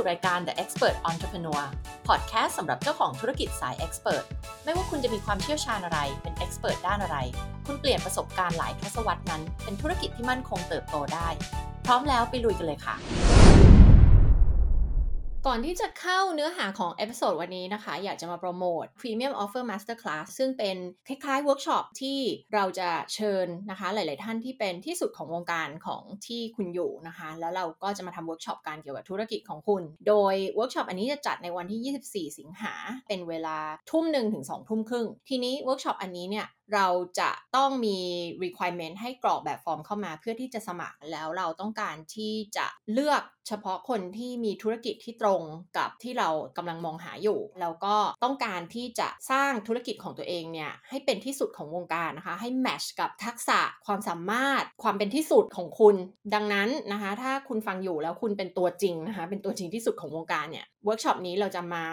สู่รายการ The Expert Entrepreneur Podcast สำหรับเจ้าของธุรกิจสาย Expert ไม่ว่าคุณจะมีความเชี่ยวชาญอะไร เป็น Expert ด้านอะไร คุณเปลี่ยนประสบการณ์หลายทศวรรษนั้น เป็นธุรกิจที่มั่นคงเติบโตได้ พร้อมแล้วไปลุยกันเลยค่ะ ก่อนที่จะเข้าเนื้อหาของ episode วันนี้นะคะ อยากจะมาโปรโมท Premium Offer Masterclass ซึ่งเป็นคล้ายๆเวิร์กช็อปที่เราจะเชิญนะคะ หลาย ๆ ท่านที่เป็นที่สุดของวงการของที่คุณอยู่นะคะ แล้วเราก็จะมาทำเวิร์กช็อปการเกี่ยวกับธุรกิจของคุณ โดยเวิร์กช็อปอันนี้จะจัดในวันที่ 24 สิงหาเป็นเวลาทุ่มหนึ่งถึง2ทุ่มครึ่ง ทีนี้เวิร์กช็อปอันนี้เนี่ย เราจะต้องมี requirement ให้กรอกแบบฟอร์มเข้ามาเพื่อที่จะสมัครแล้วเราต้องการที่จะเลือกเฉพาะคนที่มีธุรกิจที่ตรงกับที่เรากำลังมองหาอยู่ แล้วก็ต้องการที่จะสร้างธุรกิจของตัวเองเนี่ยให้เป็นที่สุดของวงการนะคะ ให้ match กับทักษะความสามารถความเป็นที่สุดของคุณ ดังนั้นนะคะ ถ้าคุณฟังอยู่แล้วคุณเป็นตัวจริงนะคะ เป็นตัวจริงที่สุดของวงการเนี่ยเวิร์กช็อปนี้เราจะมา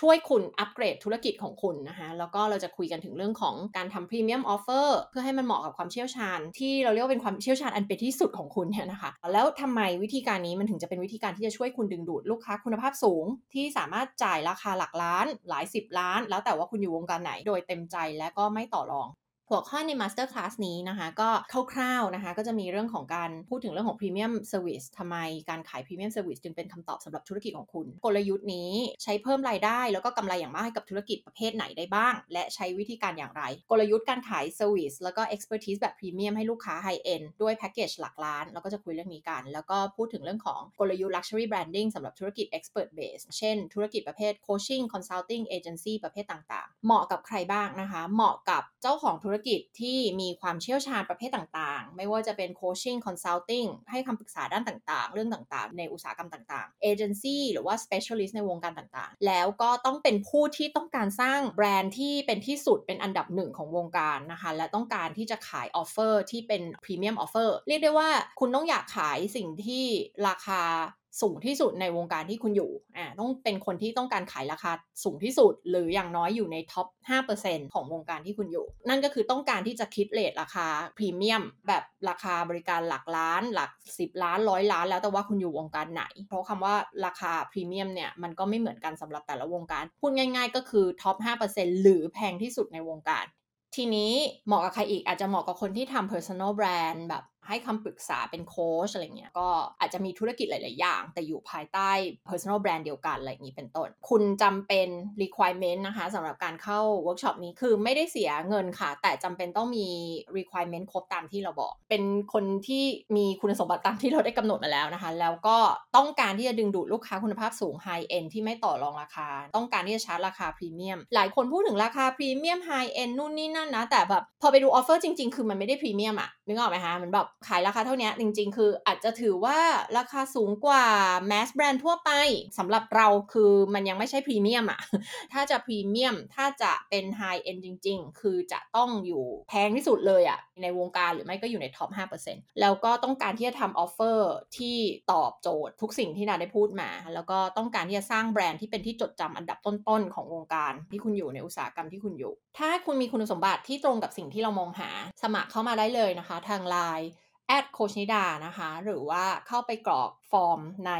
ช่วยคุณอัปเกรดธุรกิจของคุณนะคะแล้วก็เราจะคุยกันถึงเรื่องของการทำ premium offer เพื่อให้มันเหมาะกับความเชี่ยวชาญ ที่เราเรียกว่าเป็นความเชี่ยวชาญอันเป็นที่สุดของคุณเนี่ยนะคะ แล้วทำไมวิธีการนี้มันถึงจะเป็นวิธีการที่จะช่วยคุณดึงดูดลูกค้าคุณภาพสูง ที่สามารถจ่ายราคาหลักล้านหลายสิบล้าน แล้วแต่ว่าคุณอยู่วงการไหนโดยเต็มใจและก็ไม่ต่อรอง หัวข้อใน Master Class นี้นะคะก็คร่าวๆนะคะก็จะมีเรื่องของการพูดถึงเรื่องของ Premium Service ทำไมการขาย Premium Service จึงเป็นคำตอบสำหรับธุรกิจของคุณ กลยุทธ์นี้ใช้เพิ่มรายได้ แล้วก็กำไรอย่างมากให้กับธุรกิจประเภทไหนได้บ้าง และใช้วิธีการอย่างไร กลยุทธ์การขาย Service แล้วก็ Expertise แบบ Premium ให้ลูกค้า High End ด้วยแพ็กเกจหลักล้าน แล้วก็จะคุยเรื่องนี้กัน แล้วก็พูดถึงเรื่องของกลยุทธ์ Luxury Branding สำหรับธุรกิจ Expert Base เช่น ธุรกิจประเภท Coaching Consulting Agency ประเภทต่างๆ เหมาะกับใครบ้างนะคะ เหมาะกับเจ้าของธุรกิจที่มีความเชี่ยวชาญประเภทต่างๆ ไม่ว่าจะเป็น coaching consulting ให้คำปรึกษาด้านต่างๆ เรื่องต่างๆ ในอุตสาหกรรมต่างๆ agency หรือว่า specialist ในวงการต่างๆ แล้วก็ต้องเป็นผู้ที่ต้องการสร้างแบรนด์ที่เป็นที่สุดเป็นอันดับหนึ่งของวงการนะคะ และต้องการที่จะขาย offer ที่เป็น premium offer เรียกได้ว่าคุณต้องอยากขายสิ่งที่ราคา สูงที่สุดในวงการที่คุณอยู่อ่าต้องเป็นคนที่ต้องการขายราคาสูงที่สุด หรืออย่างน้อยอยู่ใน top 5%ของวงการที่คุณอยู่ นั่นก็คือต้องการที่จะคิด rate ราคาพรีเมียม แบบราคาบริการหลักล้าน หลัก 10 ล้านร้อยล้าน แล้วแต่ว่าคุณอยู่วงการไหน เพราะคำว่าราคาพรีเมียมเนี่ยมันก็ไม่เหมือนกันสำหรับแต่ละวงการ พูดง่ายๆ ก็คือ top 5%หรือแพงที่สุดในวงการทีนี้เหมาะกับใครอีกอาจจะเหมาะกับคนที่ทำ personal brand แบบ ให้คำปรึกษาเป็นโค้ชอะไรเงี้ยก็อาจจะมีธุรกิจหลาย ๆ อย่าง แต่อยู่ภายใต้ personal brand เดียวกันอะไรอย่างนี้เป็นต้น คุณจำเป็น requirement นะคะสำหรับการเข้าเวิร์กช็อปนี้คือไม่ได้เสียเงินค่ะ แต่จำเป็นต้องมี requirement ครบตามที่เราบอก เป็นคนที่มีคุณสมบัติตามที่เราได้กำหนดมาแล้วนะคะ แล้วก็ต้องการที่จะดึงดูดลูกค้าคุณภาพสูง high end ที่ไม่ต่อรองราคา ต้องการที่จะชาร์จราคาพรีเมียมหลายคนพูดถึงราคาพรีเมียม high end นู่นนี่นั่นนะแต่แบบพอไปดู offer จริง ๆ คือมันไม่ได้พรีเมียมอะนึกออกไหมคะมันแบบขายราคาเท่านี้จริง ๆ คืออาจจะถือว่าราคาสูงกว่า mass brand ทั่วไปสำหรับเราคือมันยังไม่ใช่พรีเมียมอะถ้าจะพรีเมียมถ้าจะเป็น high end จริง ๆ คือจะต้องอยู่แพงที่สุดเลยอะในวงการหรือไม่ก็อยู่ใน top 5%แล้วก็ต้องการที่จะทำ offer ที่ตอบโจทย์ทุกสิ่งที่นิดาได้พูดมา แล้วก็ต้องการที่จะสร้างแบรนด์ที่เป็นที่จดจำอันดับต้นๆของวงการที่คุณอยู่ในอุตสาหกรรมที่คุณอยู่ ถ้าคุณมีคุณสมบัติที่ตรงกับสิ่งที่เรามองหา สมัครเข้ามาได้เลยนะคะ ทางไลน์ แอดโค้ชนิดานะคะ หรือว่าเข้าไปกรอกฟอร์มใน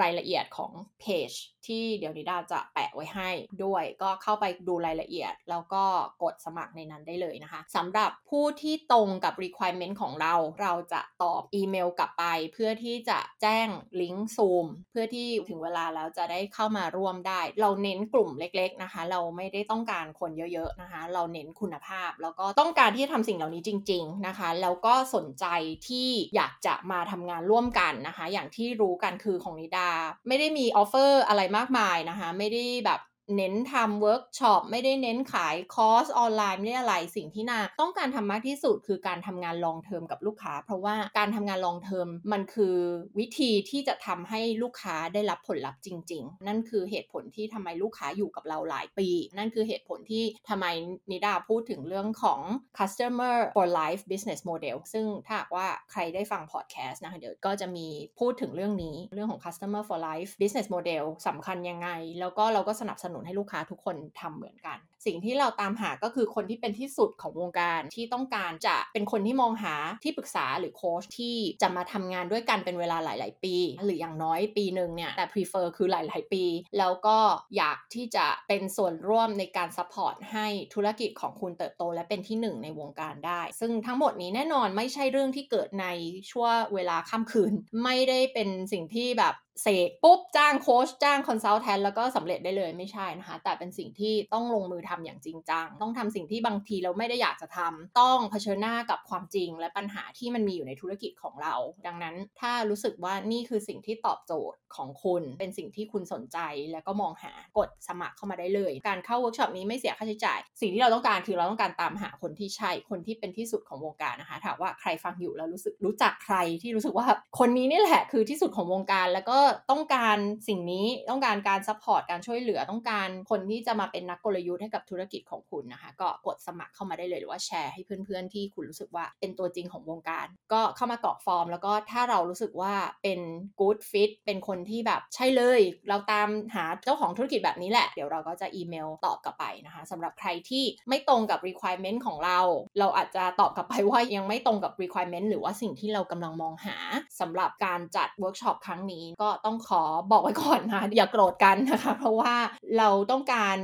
รายละเอียดของเพจที่เดี๋ยวนิดาจะแปะไว้ให้ด้วย ก็เข้าไปดูรายละเอียด แล้วก็กดสมัครในนั้นได้เลยนะคะสำหรับผู้ที่ตรงกับ requirement ของเรา เราจะตอบอีเมลกลับไป เพื่อที่จะแจ้งลิงก์ซูมเพื่อที่ถึงเวลาแล้วจะได้เข้ามาร่วมได้ เราเน้นกลุ่มเล็กๆนะคะ เราไม่ได้ต้องการคนเยอะๆนะคะ เราเน้นคุณภาพ แล้วก็ต้องการที่จะทำสิ่งเหล่านี้จริง ๆนะคะ แล้วก็สนใจที่อยากจะมาทำงานร่วมกันนะคะ อย่างที่รู้กันคือของนิดา ไม่ได้มี offer อะไรมากมายนะคะ ไม่ได้แบบ เน้นทำเวิร์กช็อปไม่ได้เน้นขายคอร์สออนไลน์ไม่ได้อะไรสิ่งที่นิดาต้องการทำมากที่สุดคือการทำงาน long term กับลูกค้า เพราะว่าการทำงาน long term มันคือวิธีที่จะทำให้ลูกค้าได้รับผลลัพธ์จริง ๆ นั่นคือเหตุผลที่ทำไมลูกค้าอยู่กับเราหลายปี นั่นคือเหตุผลที่ทำไมนิดาพูดถึงเรื่องของ customer for life business model ซึ่งถ้าว่าใครได้ฟังพอดแคสต์นะคะเดี๋ยวก็จะมีพูดถึงเรื่องนี้เรื่องของ customer for life business model สำคัญยังไง แล้วก็เราก็สนับสนุนนุนให้ลูกค้าทุกคนทำเหมือนกัน สิ่งที่เราตามหาก็คือคนที่เป็นที่สุดของวงการที่ต้องการจะเป็นคนที่มองหาที่ปรึกษาหรือโค้ชที่จะมาทำงานด้วยกันเป็นเวลาหลาย ๆ ปี หรืออย่างน้อยปีหนึ่งเนี่ยแต่ prefer คือหลาย ๆ ปี แล้วก็อยากที่จะเป็นส่วนร่วมในการซัพพอร์ตให้ธุรกิจของคุณเติบโต และเป็นที่หนึ่งในวงการได้ ซึ่งทั้งหมดนี้แน่นอนไม่ใช่เรื่องที่เกิดในช่วงเวลาข้ามคืน ไม่ได้เป็นสิ่งที่แบบ เสกปุ๊บจ้างโค้ชจ้าง consultant แล้วก็สำเร็จได้เลยไม่ใช่นะคะ แต่เป็นสิ่งที่ต้องลงมือทำอย่างจริงจัง ต้องทำสิ่งที่บางทีเราไม่ได้อยากจะทำต้องเผชิญหน้ากับความจริงและปัญหาที่มันมีอยู่ในธุรกิจของเรา ดังนั้นถ้ารู้สึกว่านี่คือสิ่งที่ตอบโจทย์ของคุณ เป็นสิ่งที่คุณสนใจแล้วก็มองหากดสมัครเข้ามาได้เลย การเข้าเวิร์กช็อปนี้ไม่เสียค่าใช้จ่าย สิ่งที่เราต้องการคือเราต้องการตามหาคนที่ใช่คนที่เป็นที่สุดของวงการนะคะถามว่าใครฟังอยู่แล้วรู้สึกรู้จักใครที่รู้สึกว่าคนนี้นี่แหละคือที่สุดของวงการแล้วก็ต้องการสิ่งนี้ต้องการการ support การช่วยเหลือต้องการคนที่จะมาเป็นนักกลยุทธ์ให้กับธุรกิจของคุณนะคะ ก็กดสมัครเข้ามาได้เลยหรือว่าแชร์ให้เพื่อนๆที่คุณรู้สึกว่าเป็นตัวจริงของวงการ ก็เข้ามากรอกฟอร์ม แล้วก็ถ้าเรารู้สึกว่าเป็น good fit เป็นคนที่แบบใช่เลย เราตามหาเจ้าของธุรกิจแบบนี้แหละ เดี๋ยวเราก็จะอีเมลตอบกลับไปนะคะสำหรับใครที่ไม่ตรงกับ requirement ของเรา เราอาจจะตอบกลับไปว่ายังไม่ตรงกับ requirement หรือว่าสิ่งที่เรากำลังมองหาสำหรับการจัดเวิร์กช็อปครั้งนี้ก็ต้องขอบอกไว้ก่อนนะอย่าโกรธกันนะคะ เพราะว่าเราต้องการ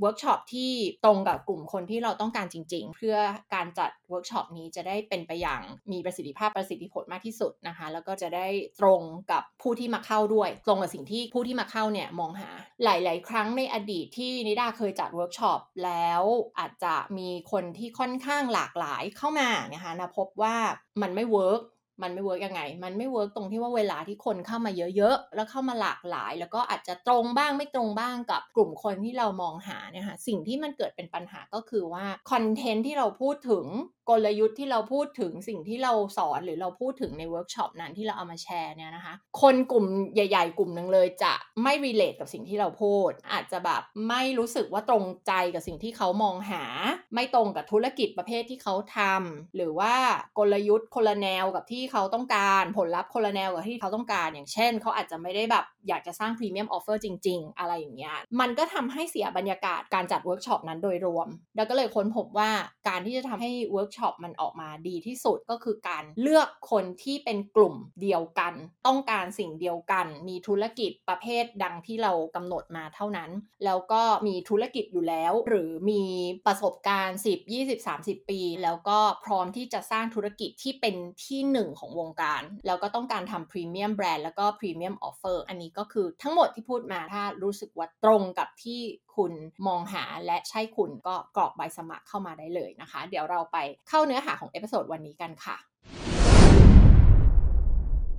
เวิร์กช็อปที่ตรงกับกลุ่มคนที่เราต้องการจริง ๆ เพื่อการจัดเวิร์กช็อปนี้จะได้เป็นไปอย่างมีประสิทธิภาพประสิทธิผลมากที่สุดนะคะ แล้วก็จะได้ตรงกับผู้ที่มาเข้าด้วย ตรงกับสิ่งที่ผู้ที่มาเข้าเนี่ยมองหาหลาย ๆ ครั้งในอดีตที่นิดาเคยจัดเวิร์กช็อปแล้วอาจจะมีคนที่ค่อนข้างหลากหลายเข้ามานะคะนะพบว่ามันไม่เวิร์ก มันไม่เวิร์กยังไง มันไม่เวิร์กตรงที่ว่าเวลาที่คนเข้ามาเยอะๆ แล้วเข้ามาหลากหลาย แล้วก็อาจจะตรงบ้างไม่ตรงบ้างกับกลุ่มคนที่เรามองหาเนี่ยค่ะ สิ่งที่มันเกิดเป็นปัญหาก็คือว่าคอนเทนต์ที่เราพูดถึงกลยุทธ์ที่เราพูดถึงสิ่งที่เราสอนหรือเราพูดถึงในเวิร์กช็อปนั้นที่เราเอามาแชร์เนี่ยนะคะ คนกลุ่มใหญ่ ๆ กลุ่มหนึ่งเลยจะไม่ relate กับสิ่งที่เราพูด อาจจะแบบไม่รู้สึกว่าตรงใจกับสิ่งที่เขามองหา ไม่ตรงกับธุรกิจประเภทที่เขาทำหรือว่ากลยุทธ์คนละแนวกับที่เขาต้องการผลลัพธ์คนละแนวกับที่เขาต้องการ อย่างเช่น เขาอาจจะไม่ได้แบบอยากจะสร้าง premium offer จริง ๆ อะไรอย่างเงี้ยมันก็ทำให้เสียบรรยากาศการจัดเวิร์กช็อปนั้นโดยรวม แล้วก็เลยค้นพบว่าการที่จะทำให้เวิร์กช็อปมันออกมาดีที่สุดก็คือการเลือกคนที่เป็นกลุ่มเดียวกัน ต้องการสิ่งเดียวกัน มีธุรกิจประเภทดังที่เรากำหนดมาเท่านั้น แล้วก็มีธุรกิจอยู่แล้ว หรือมีประสบการณ์ 10 20 30 ปี แล้วก็พร้อมที่จะสร้างธุรกิจที่เป็นที่หนึ่งของวงการ แล้วก็ต้องการทำ premium brand แล้วก็ premium offer อันนี้ก็คือทั้งหมดที่พูดมาถ้ารู้สึกว่าตรงกับที่คุณมองหาและใช่คุณก็กรอกใบสมัครเข้ามาได้เลยนะคะ เดี๋ยวเราไปเข้าเนื้อหาของ episode วันนี้กันค่ะ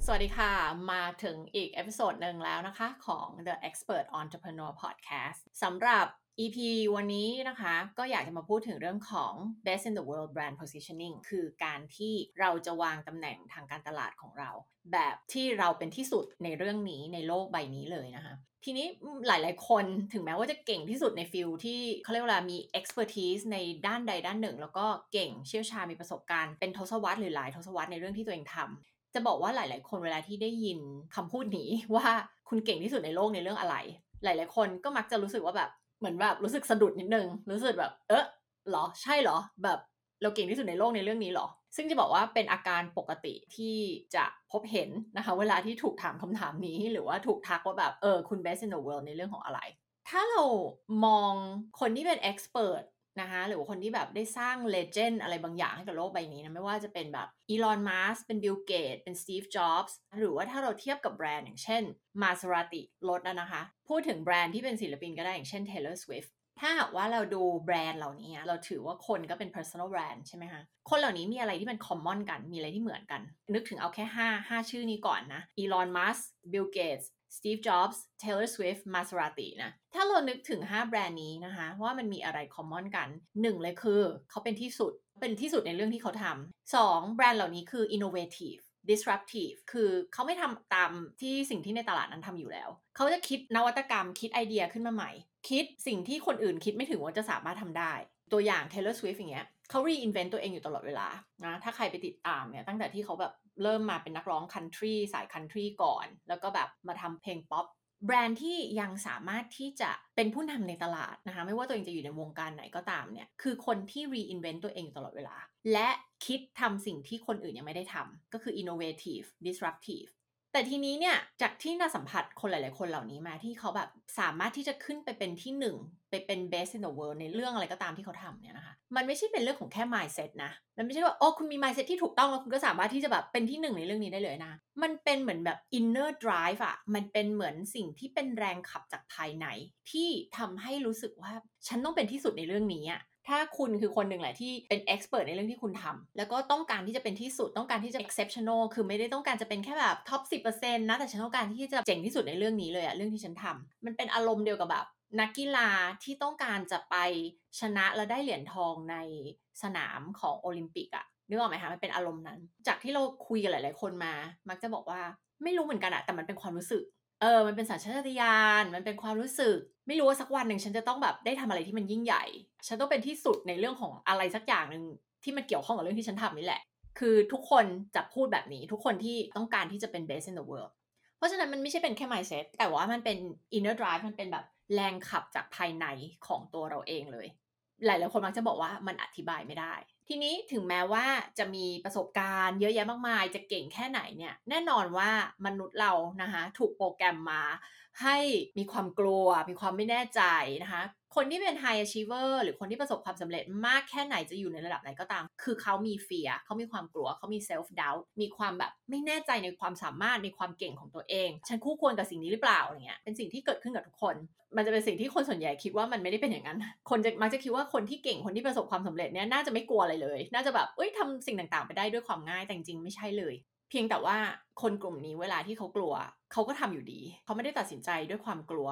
สวัสดีค่ะ มาถึงอีก episode หนึ่งแล้วนะคะของ The Expert Entrepreneur Podcast สำหรับ EP วันนี้นะคะก็อยากจะมาพูดถึงเรื่องของ Best in the World Brand Positioning คือการที่เราจะวางตำแหน่งทางการตลาดของเรา แบบที่เราเป็นที่สุดในเรื่องนี้ในโลกใบนี้เลยนะคะทีนี้หลาย ๆ คนถึงแม้ว่าจะเก่งที่สุดใน field ที่เขาเรียกว่ามี expertise ในด้านใดด้านหนึ่ง แล้วก็เก่งเชี่ยวชาญมีประสบการณ์เป็นทศวรรษหรือหลายทศวรรษในเรื่องที่ตัวเองทำจะบอกว่าหลาย ๆ คนเวลาที่ได้ยินคำพูดนี้ว่าคุณเก่งที่สุดในโลกในเรื่องอะไร หลาย ๆ คนก็มักจะรู้สึกว่าแบบ เหมือนแบบรู้สึกสะดุดนิดนึง รู้สึกแบบ เออหรอ ใช่เหรอ แบบเราเก่งที่สุดในโลกในเรื่องนี้หรอ ซึ่งจะบอกว่าเป็นอาการปกติที่จะพบเห็นนะคะ เวลาที่ถูกถามคำถามนี้ หรือว่าถูกทักว่าแบบเออคุณ best in the world ในเรื่องของอะไร ถ้าเรามองคนที่เป็น expert นะคะหรือว่าคนที่แบบได้สร้าง legend อะไรบางอย่างให้กับโลกใบนี้นะไม่ว่าจะเป็นแบบ Elon Musk เป็น Bill Gates เป็น Steve Jobs หรือว่าถ้าเราเทียบกับแบรนด์อย่างเช่นมาส e r a t i รถนะคะ พูดถึงแบรนด์ที่เป็นศิลปินก็ได้อย่างเช่น Taylor Swift ถ้าหากว่าเราดูแบรนด์เหล่านี้ เราถือว่าคนก็เป็น personal brand ใช่ไหมคะ คนเหล่านี้มีอะไรที่เป็น common กัน มีอะไรที่เหมือนกัน นึกถึงเอาแค่ 5 5 ชื่อนี้ก่อนนะ Elon Musk Bill Gates Steve Jobs Taylor Swift Maserati นะถ้าเรานึกถึง 5 แบรนด์นี้นะคะ ว่ามันมีอะไร common กันหนึ่งเลยคือเขาเป็นที่สุดเป็นที่สุดในเรื่องที่เขาทำสองแบรนด์เหล่านี้คือ innovative disruptive คือเขาไม่ทำตามที่สิ่งที่ในตลาดนั้นทำอยู่แล้ว เขาจะคิดนวัตกรรมคิดไอเดียขึ้นมาใหม่ คิดสิ่งที่คนอื่นคิดไม่ถึงว่าจะสามารถทำได้ ตัวอย่าง Taylor Swift อย่างเงี้ยเขา reinvent ตัวเองอยู่ตลอดเวลานะถ้าใครไปติดตามเนี่ยตั้งแต่ที่เขาแบบ เริ่มมาเป็นนักร้องคันทรีสายคันทรีก่อน แล้วก็แบบมาทำเพลงป๊อปแบรนด์ที่ยังสามารถที่จะเป็นผู้นำในตลาดนะคะ ไม่ว่าตัวเองจะอยู่ในวงการไหนก็ตามเนี่ย คือคนที่ reinvent ตัวเองตลอดเวลา และคิดทำสิ่งที่คนอื่นยังไม่ได้ทำก็คือ innovative disruptive แต่ทีนี้เนี่ยจากที่น่าสัมผัสคนหลาย ๆ คนเหล่านี้มาที่เขาแบบสามารถที่จะขึ้นไปเป็นที่หนึ่งไปเป็น best in the world ในเรื่องอะไรก็ตามที่เขาทำเนี่ยนะคะ มันไม่ใช่เป็นเรื่องของแค่ mindset นะ มันไม่ใช่ว่าโอ้คุณมี mindset ที่ถูกต้องแล้วคุณก็สามารถที่จะแบบเป็นที่หนึ่งในเรื่องนี้ได้เลยนะ มันเป็นเหมือนแบบ inner drive อะมันเป็นเหมือนสิ่งที่เป็นแรงขับจากภายในที่ทำให้รู้สึกว่าฉันต้องเป็นที่สุดในเรื่องนี้อะ ถ้าคุณคือคนหนึ่งแหละที่เป็นเอ็กซ์เพรสในเรื่องที่คุณทำแล้วก็ต้องการที่จะเป็นที่สุดต้องการที่จะ exceptional คือไม่ได้ต้องการจะเป็นแค่แบบท็อป10%นะแต่ฉันต้องการที่จะเจ๋งที่สุดในเรื่องนี้เลยอะเรื่องที่ฉันทำมันเป็นอารมณ์เดียวกับแบบนักกีฬาที่ต้องการจะไปชนะและได้เหรียญทองในสนามของโอลิมปิกอะนึกออกไหมคะมันเป็นอารมณ์นั้น จากที่เราคุยกับหลาย ๆ คนมา มักจะบอกว่าไม่รู้เหมือนกันอะแต่มันเป็นความรู้สึก เออ มันเป็นสัญชาตญาณ มันเป็นความรู้สึก ไม่รู้ว่าสักวันหนึ่งฉันจะต้องแบบได้ทำอะไรที่มันยิ่งใหญ่ ฉันต้องเป็นที่สุดในเรื่องของอะไรสักอย่างหนึ่งที่มันเกี่ยวข้องกับเรื่องที่ฉันทำนี่แหละ คือทุกคนจะพูดแบบนี้ ทุกคนที่ต้องการที่จะเป็น best in the world เพราะฉะนั้นมันไม่ใช่เป็นแค่ mindset แต่ว่ามันเป็น inner drive มันเป็นแบบแรงขับจากภายในของตัวเราเองเลย หลายๆคนมักจะบอกว่ามันอธิบายไม่ได้ ทีนี้ถึงแม้ว่าจะมีประสบการณ์เยอะแยะมากมาย จะเก่งแค่ไหนเนี่ย แน่นอนว่ามนุษย์เรานะคะถูกโปรแกรมมาให้มีความกลัว มีความไม่แน่ใจนะคะ คนที่เป็น high achiever หรือคนที่ประสบความสำเร็จมากแค่ไหนจะอยู่ในระดับไหนก็ตาม คือเขามีเฟียเขามีความกลัวเขามี self doubt มีความแบบไม่แน่ใจในความสามารถในความเก่งของตัวเอง ฉันคู่ควรกับสิ่งนี้หรือเปล่าอะไรเงี้ยเป็นสิ่งที่เกิดขึ้นกับทุกคน มันจะเป็นสิ่งที่คนส่วนใหญ่คิดว่ามันไม่ได้เป็นอย่างนั้น คนจะมักจะคิดว่าคนที่เก่งคนที่ประสบความสำเร็จเนี่ยน่าจะไม่กลัวอะไรเลย น่าจะแบบเอ้ยทำสิ่งต่างๆ ไปได้ด้วยความง่ายแต่จริงไม่ใช่เลย เพียงแต่ว่าคนกลุ่มนี้เวลาที่เขากลัวเขาก็ทำอยู่ดี เขาไม่ได้ตัดสินใจด้วยความกลัว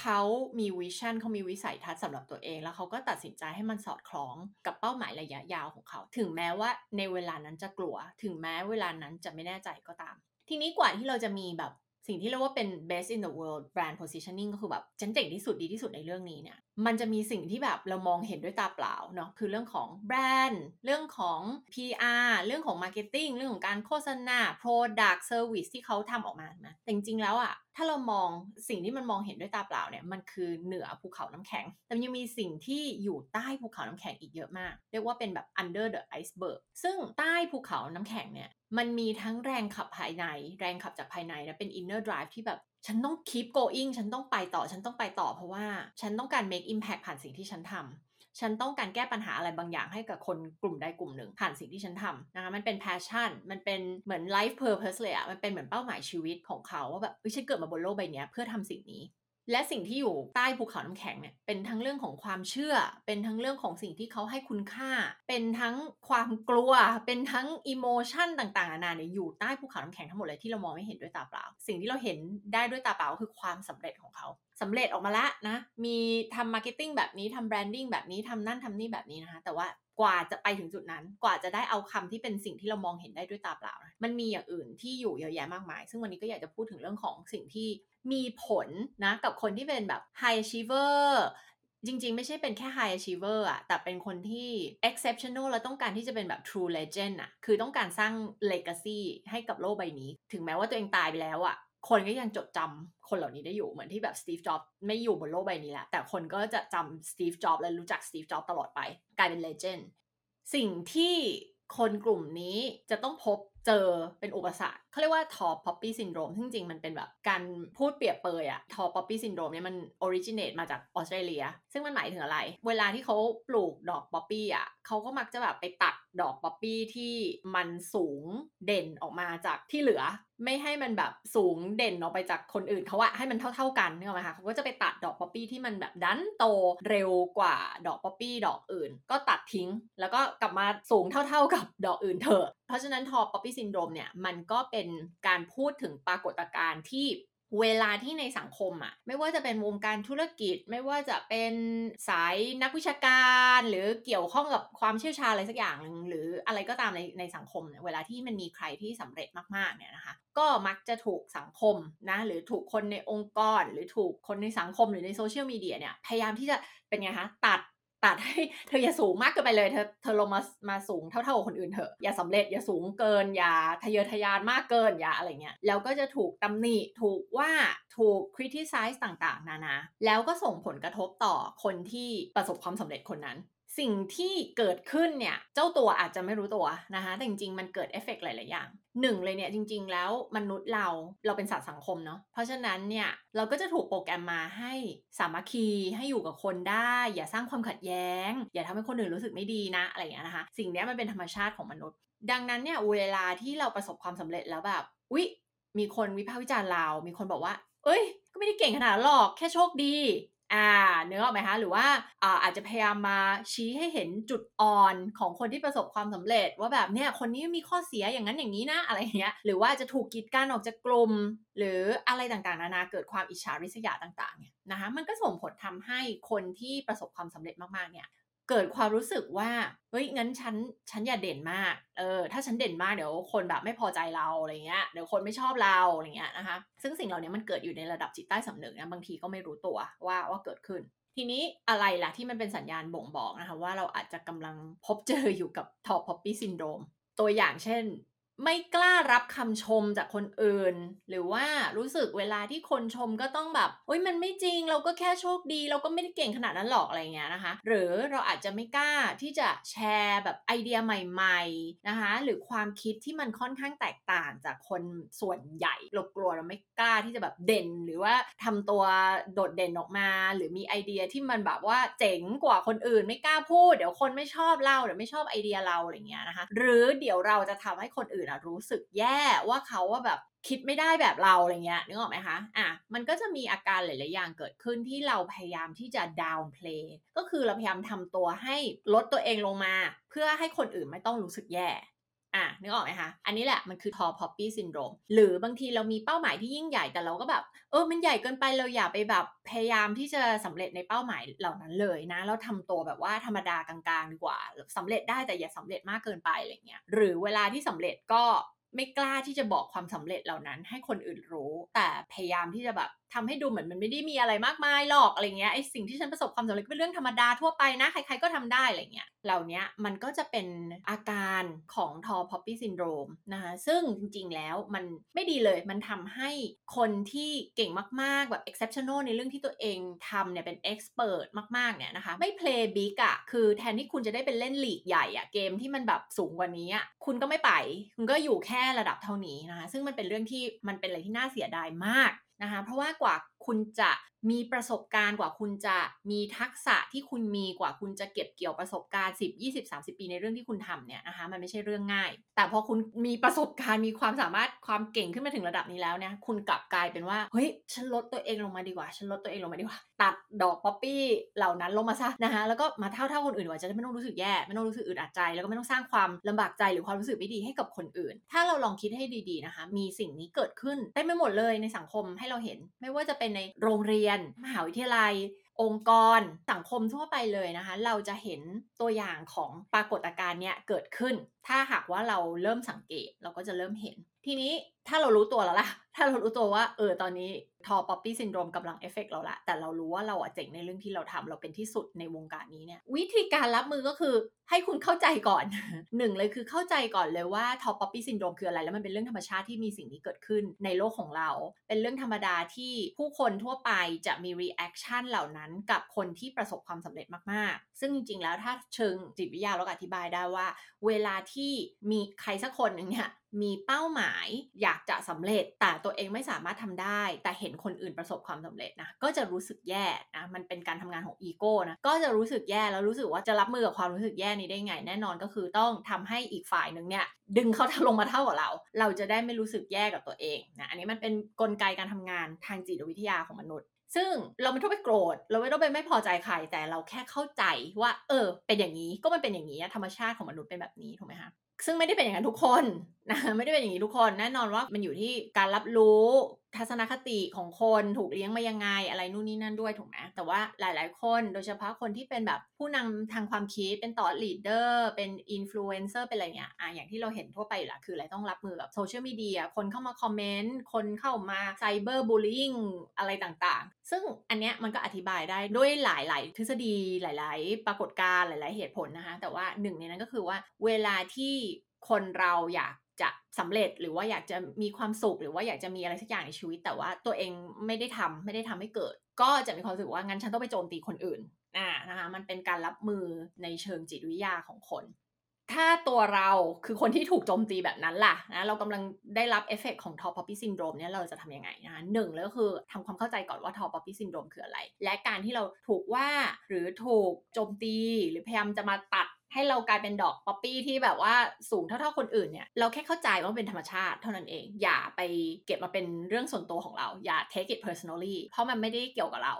เขามีวิชั่นเขามีวิสัยทัศน์สำหรับตัวเอง แล้วเขาก็ตัดสินใจให้มันสอดคล้องกับเป้าหมายระยะยาวของเขา ถึงแม้ว่าในเวลานั้นจะกลัว ถึงแม้เวลานั้นจะไม่แน่ใจก็ตาม ทีนี้กว่าที่เราจะมีแบบสิ่งที่เรียกว่าเป็น best in the world brand positioning ก็คือแบบฉันเจ๋งที่สุดดีที่สุดในเรื่องนี้เนี่ยมันจะมีสิ่งที่แบบเรามองเห็นด้วยตาเปล่าเนาะคือเรื่องของแบรนด์เรื่องของ PR เรื่องของ marketing เรื่องของการโฆษณา product service ที่เขาทำออกมานะแต่จริงๆแล้วอะถ้าเรามองสิ่งที่มันมองเห็นด้วยตาเปล่าเนี่ยมันคือเหนือภูเขาน้ำแข็ง แต่ยังมีสิ่งที่อยู่ใต้ภูเขาน้ำแข็งอีกเยอะมาก เรียกว่าเป็นแบบ under the iceberg ซึ่งใต้ภูเขาน้ำแข็งเนี่ยมันมีทั้งแรงขับภายใน แรงขับจากภายในและเป็น inner drive ที่แบบ ฉันต้อง keep going ฉันต้องไปต่อ ฉันต้องไปต่อ เพราะว่าฉันต้องการ make impact ผ่านสิ่งที่ฉันทำฉันต้องการแก้ปัญหาอะไรบางอย่างให้กับคนกลุ่มใดกลุ่มหนึ่ง ผ่านสิ่งที่ฉันทำนะคะ มันเป็น passion มันเป็นเหมือน life purpose เลยอะมันเป็นเหมือนเป้าหมายชีวิตของเขาว่าแบบฉันเกิดมาบนโลกใบนี้เพื่อทำสิ่งนี้ และสิ่งที่อยู่ใต้ภูเขาน้ำแข็งเนี่ยเป็นทั้งเรื่องของความเชื่อ เป็นทั้งเรื่องของสิ่งที่เขาให้คุณค่า เป็นทั้งความกลัว เป็นทั้ง emotion ต่างๆนานาเนี่ยอยู่ใต้ภูเขาน้ำแข็งทั้งหมดเลยที่เรามองไม่เห็นด้วยตาเปล่า สิ่งที่เราเห็นได้ด้วยตาเปล่าคือความสำเร็จของเขาสำเร็จออกมาแล้วนะ มีทำ marketing แบบนี้ทำ branding แบบนี้ทำนั่นทำนี่แบบนี้นะคะ แต่ว่า กว่าจะไปถึงจุดนั้น กว่าจะได้ outcome ที่เป็นสิ่งที่เรามองเห็นได้ด้วยตาเปล่านะมันมีอย่างอื่นที่อยู่เยอะแยะมากมาย ซึ่งวันนี้ก็อยากจะพูดถึงเรื่องของสิ่งที่มีผลนะกับคนที่เป็นแบบ high achiever จริงๆ ไม่ใช่เป็นแค่ high achiever อะแต่เป็นคนที่ exceptional แล้วต้องการที่จะเป็นแบบ true legend อะคือต้องการสร้าง legacy ให้กับโลกใบนี้ ถึงแม้ว่าตัวเองตายไปแล้วอะ คนก็ยังจดจำคนเหล่านี้ได้อยู่เหมือนที่แบบสตีฟจ็อบไม่อยู่บนโลกใบนี้แล้วแต่คนก็จะจำสตีฟจ็อบและรู้จักสตีฟจ็อบตลอดไป กลายเป็นเลเจนด์สิ่งที่คนกลุ่มนี้จะต้องพบเจอเป็นอุปสรรคเขาเรียกว่าทอป poppy syndrome ซึ่งจริงมันเป็นแบบการพูดเปรียบเปยอะทอป poppy syndrome เนี่ยมัน originate มาจากออสเตรเลีย ซึ่งมันหมายถึงอะไร เวลาที่เขาปลูกดอกป๊อปปี้อะเขาก็มักจะแบบไปตัดดอกป๊อปปี้ที่มันสูงเด่นออกมาจากที่เหลือ ไม่ให้มันแบบสูงเด่นออกไปจากคนอื่นเขาอะให้มันเท่า ๆกันเนอะไหมคะเขาก็จะไปตัดดอกป๊อปปี้ที่มันแบบดันโตเร็วกว่าดอกป๊อปปี้ดอกอื่น ก็ตัดทิ้ง แล้วก็กลับมาสูงเท่า ๆกับดอกอื่นเถอะเพราะฉะนั้น tall poppy syndrome เนี่ยมันก็เป็นการพูดถึงปรากฏการณ์ที่เวลาที่ในสังคมอะไม่ว่าจะเป็นวงการธุรกิจ ไม่ว่าจะเป็นสายนักวิชาการ หรือเกี่ยวข้องกับความเชี่ยวชาญอะไรสักอย่างหนึ่งหรืออะไรก็ตามในในสังคมเนี่ยเวลาที่มันมีใครที่สำเร็จมากๆเนี่ยนะคะ ก็มักจะถูกสังคมนะหรือถูกคนในองค์กร หรือถูกคนในสังคมหรือในโซเชียลมีเดียเนี่ยพยายามที่จะเป็นไงคะตัด ตัดให้เธออย่าสูงมากเกินไปเลย เธอเธอลงมามาสูงเท่าๆกับคนอื่นเถอะอย่าสำเร็จอย่าสูงเกิน อย่าทะเยอทะยานมากเกินอย่าอะไรเงี้ยแล้วก็จะถูกตำหนิถูกว่าถูก criticize ต่างๆ นานา แล้วก็ส่งผลกระทบต่อคนที่ประสบความสำเร็จคนนั้น สิ่งที่เกิดขึ้นเนี่ย เจ้าตัวอาจจะไม่รู้ตัวนะคะ แต่จริงๆ มันเกิดเอฟเฟกหลาย ๆ อย่างหนึ่งเลยเนี่ยจริง ๆ แล้วมนุษย์เราเราเป็นสัตว์สังคมเนาะเพราะฉะนั้นเนี่ยเราก็จะถูกโปรแกรมมาให้สามัคคีให้อยู่กับคนได้ อย่าสร้างความขัดแย้ง อย่าทำให้คนอื่นรู้สึกไม่ดีนะอะไรอย่างเงี้ยนะคะ สิ่งนี้มันเป็นธรรมชาติของมนุษย์ ดังนั้นเนี่ยเวลาที่เราประสบความสำเร็จแล้วแบบอุ๊ยมีคนวิพากษ์วิจารณ์เรา มีคนบอกว่า เอ้ย ก็ไม่ได้เก่งขนาดหรอกแค่โชคดี อ่าเนื้อออกไหมคะหรือว่าอ่าอาจจะพยายามมาชี้ให้เห็นจุดอ่อนของคนที่ประสบความสำเร็จ ว่าแบบเนี่ยคนนี้มีข้อเสียอย่างนั้นอย่างนี้นะอะไรเงี้ยหรือว่าจะถูกกีดกันออกจากกลุ่มหรืออะไรต่างๆ นานาเกิดความอิจฉาริษยาต่างๆเนี่ยนะคะมันก็ส่งผลทำให้คนที่ประสบความสำเร็จมากๆเนี่ย เกิดความรู้สึกว่าเฮ้ยงั้นฉันฉันอย่าเด่นมากเออถ้าฉันเด่นมากเดี๋ยวคนแบบไม่พอใจเราอะไรเงี้ยเดี๋ยวคนไม่ชอบเราอะไรเงี้ยนะคะซึ่งสิ่งเหล่านี้มันเกิดอยู่ในระดับจิตใต้สำนึกนะบางทีก็ไม่รู้ตัวว่าว่าเกิดขึ้น ทีนี้อะไรล่ะที่มันเป็นสัญญาณบ่งบอกนะคะว่าเราอาจจะกำลังพบเจออยู่กับทอปพับบี้ซินโดรมตัวอย่างเช่น ไม่กล้ารับคำชมจากคนอื่น หรือว่ารู้สึกเวลาที่คนชมก็ต้องแบบโอ้ยมันไม่จริงเราก็แค่โชคดี เราก็ไม่ได้เก่งขนาดนั้นหรอกอะไรเงี้ยนะคะ หรือเราอาจจะไม่กล้าที่จะแชร์แบบไอเดียใหม่ๆนะคะ หรือความคิดที่มันค่อนข้างแตกต่างจากคนส่วนใหญ่เรากลัวเราไม่กล้าที่จะแบบเด่น หรือว่าทำตัวโดดเด่นออกมา หรือมีไอเดียที่มันแบบว่าเจ๋งกว่าคนอื่น ไม่กล้าพูด เดี๋ยวคนไม่ชอบเราเดี๋ยวไม่ชอบไอเดียเราอะไรเงี้ยนะคะ หรือเดี๋ยวเราจะทำให้คนอื่นรู้สึกแย่ว่าเขาว่าแบบคิดไม่ได้แบบเราอะไรเงี้ยนึกออกไหมคะ อะ มันก็จะมีอาการหลาย ๆ อย่างเกิดขึ้นที่เราพยายามที่จะดาวน์เพลย์ก็คือเราพยายามทำตัวให้ลดตัวเองลงมา เพื่อให้คนอื่นไม่ต้องรู้สึกแย่ อะนึกออกไหมคะ อันนี้แหละมันคือ tall poppy syndrome หรือบางทีเรามีเป้าหมายที่ยิ่งใหญ่แต่เราก็แบบ เออมันใหญ่เกินไปเราอย่าไปแบบพยายามที่จะสำเร็จในเป้าหมายเหล่านั้นเลยนะ เราทำตัวแบบว่าธรรมดากลางๆดีกว่าสำเร็จได้แต่อย่าสำเร็จมากเกินไปอะไรเงี้ยหรือเวลาที่สำเร็จก็ไม่กล้าที่จะบอกความสำเร็จเหล่านั้นให้คนอื่นรู้ แต่พยายามที่จะแบบ ทำให้ดูเหมือนมันไม่ได้มีอะไรมากมายหรอกอะไรเงี้ยไอสิ่งที่ฉันประสบความสำเร็จเป็นเรื่องธรรมดาทั่วไปนะ ใครๆก็ทำได้อะไรเงี้ยเหล่านี้มันก็จะเป็นอาการของ tall poppy syndrome นะคะซึ่งจริงๆแล้วมันไม่ดีเลยมันทำให้คนที่เก่งมากๆแบบ exceptional ในเรื่องที่ตัวเองทำเนี่ยเป็น expert มากๆเนี่ยนะคะไม่ play big อะคือแทนที่คุณจะได้เป็นเล่นลีกใหญ่อะเกมที่มันแบบสูงกว่านี้อะคุณก็ไม่ไป คุณก็อยู่แค่ระดับเท่านี้นะคะซึ่งมันเป็นเรื่องที่มันเป็นอะไรที่น่าเสียดายมาก นะคะเพราะว่ากว่าคุณจะ มีประสบการณ์กว่าคุณจะมีทักษะที่คุณมีกว่าคุณจะเก็บเกี่ยวประสบการณ์ 10 20 30 ปีในเรื่องที่คุณทำเนี่ยนะคะมันไม่ใช่เรื่องง่าย แต่พอคุณมีประสบการณ์มีความสามารถความเก่งขึ้นมาถึงระดับนี้แล้วเนี่ยคุณกลับกลายเป็นว่าเฮ้ยฉันลดตัวเองลงมาดีกว่าฉันลดตัวเองลงมาดีกว่า ตัดดอกป๊อปปี้เหล่านั้นลงมาซะนะคะแล้วก็มาเท่าเท่าคนอื่นว่าจะไม่ต้องรู้สึกแย่ไม่ต้องรู้สึกอึดอัดใจ แล้วก็ไม่ต้องสร้างความลำบากใจหรือความรู้สึกไม่ดีให้กับคนอื่น ถ้าเราลองคิดให้ดีๆนะคะมีสิ่งนี้เกิดขึ้นได้ไม่หมดเลยในสังคมให้เราเห็น ไม่ว่าจะเป็นในโรงเรียนมหาวิทยาลัย องค์กร สังคมทั่วไปเลยนะคะ เราจะเห็นตัวอย่างของปรากฏการณ์เนี้ยเกิดขึ้น ถ้าหากว่าเราเริ่มสังเกตเราก็จะเริ่มเห็น ทีนี้ถ้าเรารู้ตัวแล้วล่ะ ถ้าเรารู้ตัวว่าเออตอนนี้ tall poppy syndrome กำลัง affect เราละแต่เรารู้ว่าเราอะเจ๋งในเรื่องที่เราทำเราเป็นที่สุดในวงการนี้เนี่ย วิธีการรับมือก็คือให้คุณเข้าใจก่อนหนึ่งเลยคือเข้าใจก่อนเลยว่า tall poppy syndrome คืออะไร แล้วมันเป็นเรื่องธรรมชาติที่มีสิ่งนี้เกิดขึ้นในโลกของเรา เป็นเรื่องธรรมดาที่ผู้คนทั่วไปจะมี reaction เหล่านั้นกับคนที่ประสบความสำเร็จมากๆ ซึ่งจริงๆแล้วถ้าเชิงจิตวิทยาเราอธิบายได้ว่า เวลาที่มีใครสักคนหนึ่งเนี่ยมีเป้าหมายอยากจะสำเร็จ แต่ตัวเองไม่สามารถทำได้ แต่เห็นคนอื่นประสบความสำเร็จนะก็จะรู้สึกแย่นะมันเป็นการทำงานของอีโก้นะก็จะรู้สึกแย่แล้วรู้สึกว่าจะรับมือกับความรู้สึกแย่นี้ได้ไง แน่นอนก็คือต้องทำให้อีกฝ่ายหนึ่งเนี่ยดึงเขาลงมาเท่ากับเรา เราจะได้ไม่รู้สึกแย่กับตัวเองนะอันนี้มันเป็นนกลไกการทำงานทางจิตวิทยาของมนุษย์ ซึ่งเราไม่ต้องไปโกรธ เราไม่ต้องไปไม่พอใจใคร แต่เราแค่เข้าใจว่า เออ เป็นอย่างนี้ก็มันเป็นอย่างนี้ธรรมชาติของมนุษย์เป็นแบบนี้ถูกไหมคะซึ่งไม่ได้เป็นอย่างนั้นทุกคนนะไม่ได้เป็นอย่างนี้ทุกคนแน่นอนว่ามันอยู่ที่การรับรู้ ทัศนคติของคนถูกเลี้ยงมายังไงอะไรนู่นนี่นั่นด้วยถูกไหมแต่ว่าหลาย ๆ คนโดยเฉพาะคนที่เป็นแบบผู้นำทางความคิดเป็น thought leader เป็นอินฟลูเอนเซอร์เป็นอะไรเงี้ยอะอย่างที่เราเห็นทั่วไปอยู่ละคืออะไรต้องรับมือกับโซเชียลมีเดียคนเข้ามาคอมเมนต์คนเข้ามา cyberbullyingอะไรต่างๆ ซึ่งอันเนี้ยมันก็อธิบายได้ด้วยหลาย ๆ ทฤษฎีหลาย ๆ ปรากฏการณ์หลาย ๆ เหตุผลนะคะแต่ว่าหนึ่งในนั้นก็คือว่าเวลาที่คนเราอยาก จะสำเร็จหรือว่าอยากจะมีความสุขหรือว่าอยากจะมีอะไรสักอย่างในชีวิต แต่ว่าตัวเองไม่ได้ทำไม่ได้ทำให้เกิด ก็จะมีความรู้สึกว่างั้นฉันต้องไปโจมตีคนอื่นอ่านะคะมันเป็นการรับมือในเชิงจิตวิทยาของคน ถ้าตัวเราคือคนที่ถูกโจมตีแบบนั้นล่ะนะเรากำลังได้รับเอฟเฟกของ Tall Poppy Syndrome เนี่ยเราจะทำยังไงนะคะหนึ่งเลยก็คือทำความเข้าใจก่อนว่า Tall Poppy Syndrome คืออะไร และการที่เราถูกว่าหรือถูกโจมตีหรือพยายามจะมาตัด ให้เรากลายเป็นดอกป๊อปปี้ที่แบบว่าสูงเท่าๆคนอื่นเนี่ยเราแค่เข้าใจว่าเป็นธรรมชาติเท่านั้นเอง อย่าไปเก็บมาเป็นเรื่องส่วนตัวของเรา อย่า take it personally เพราะมันไม่ได้เกี่ยวกับเรา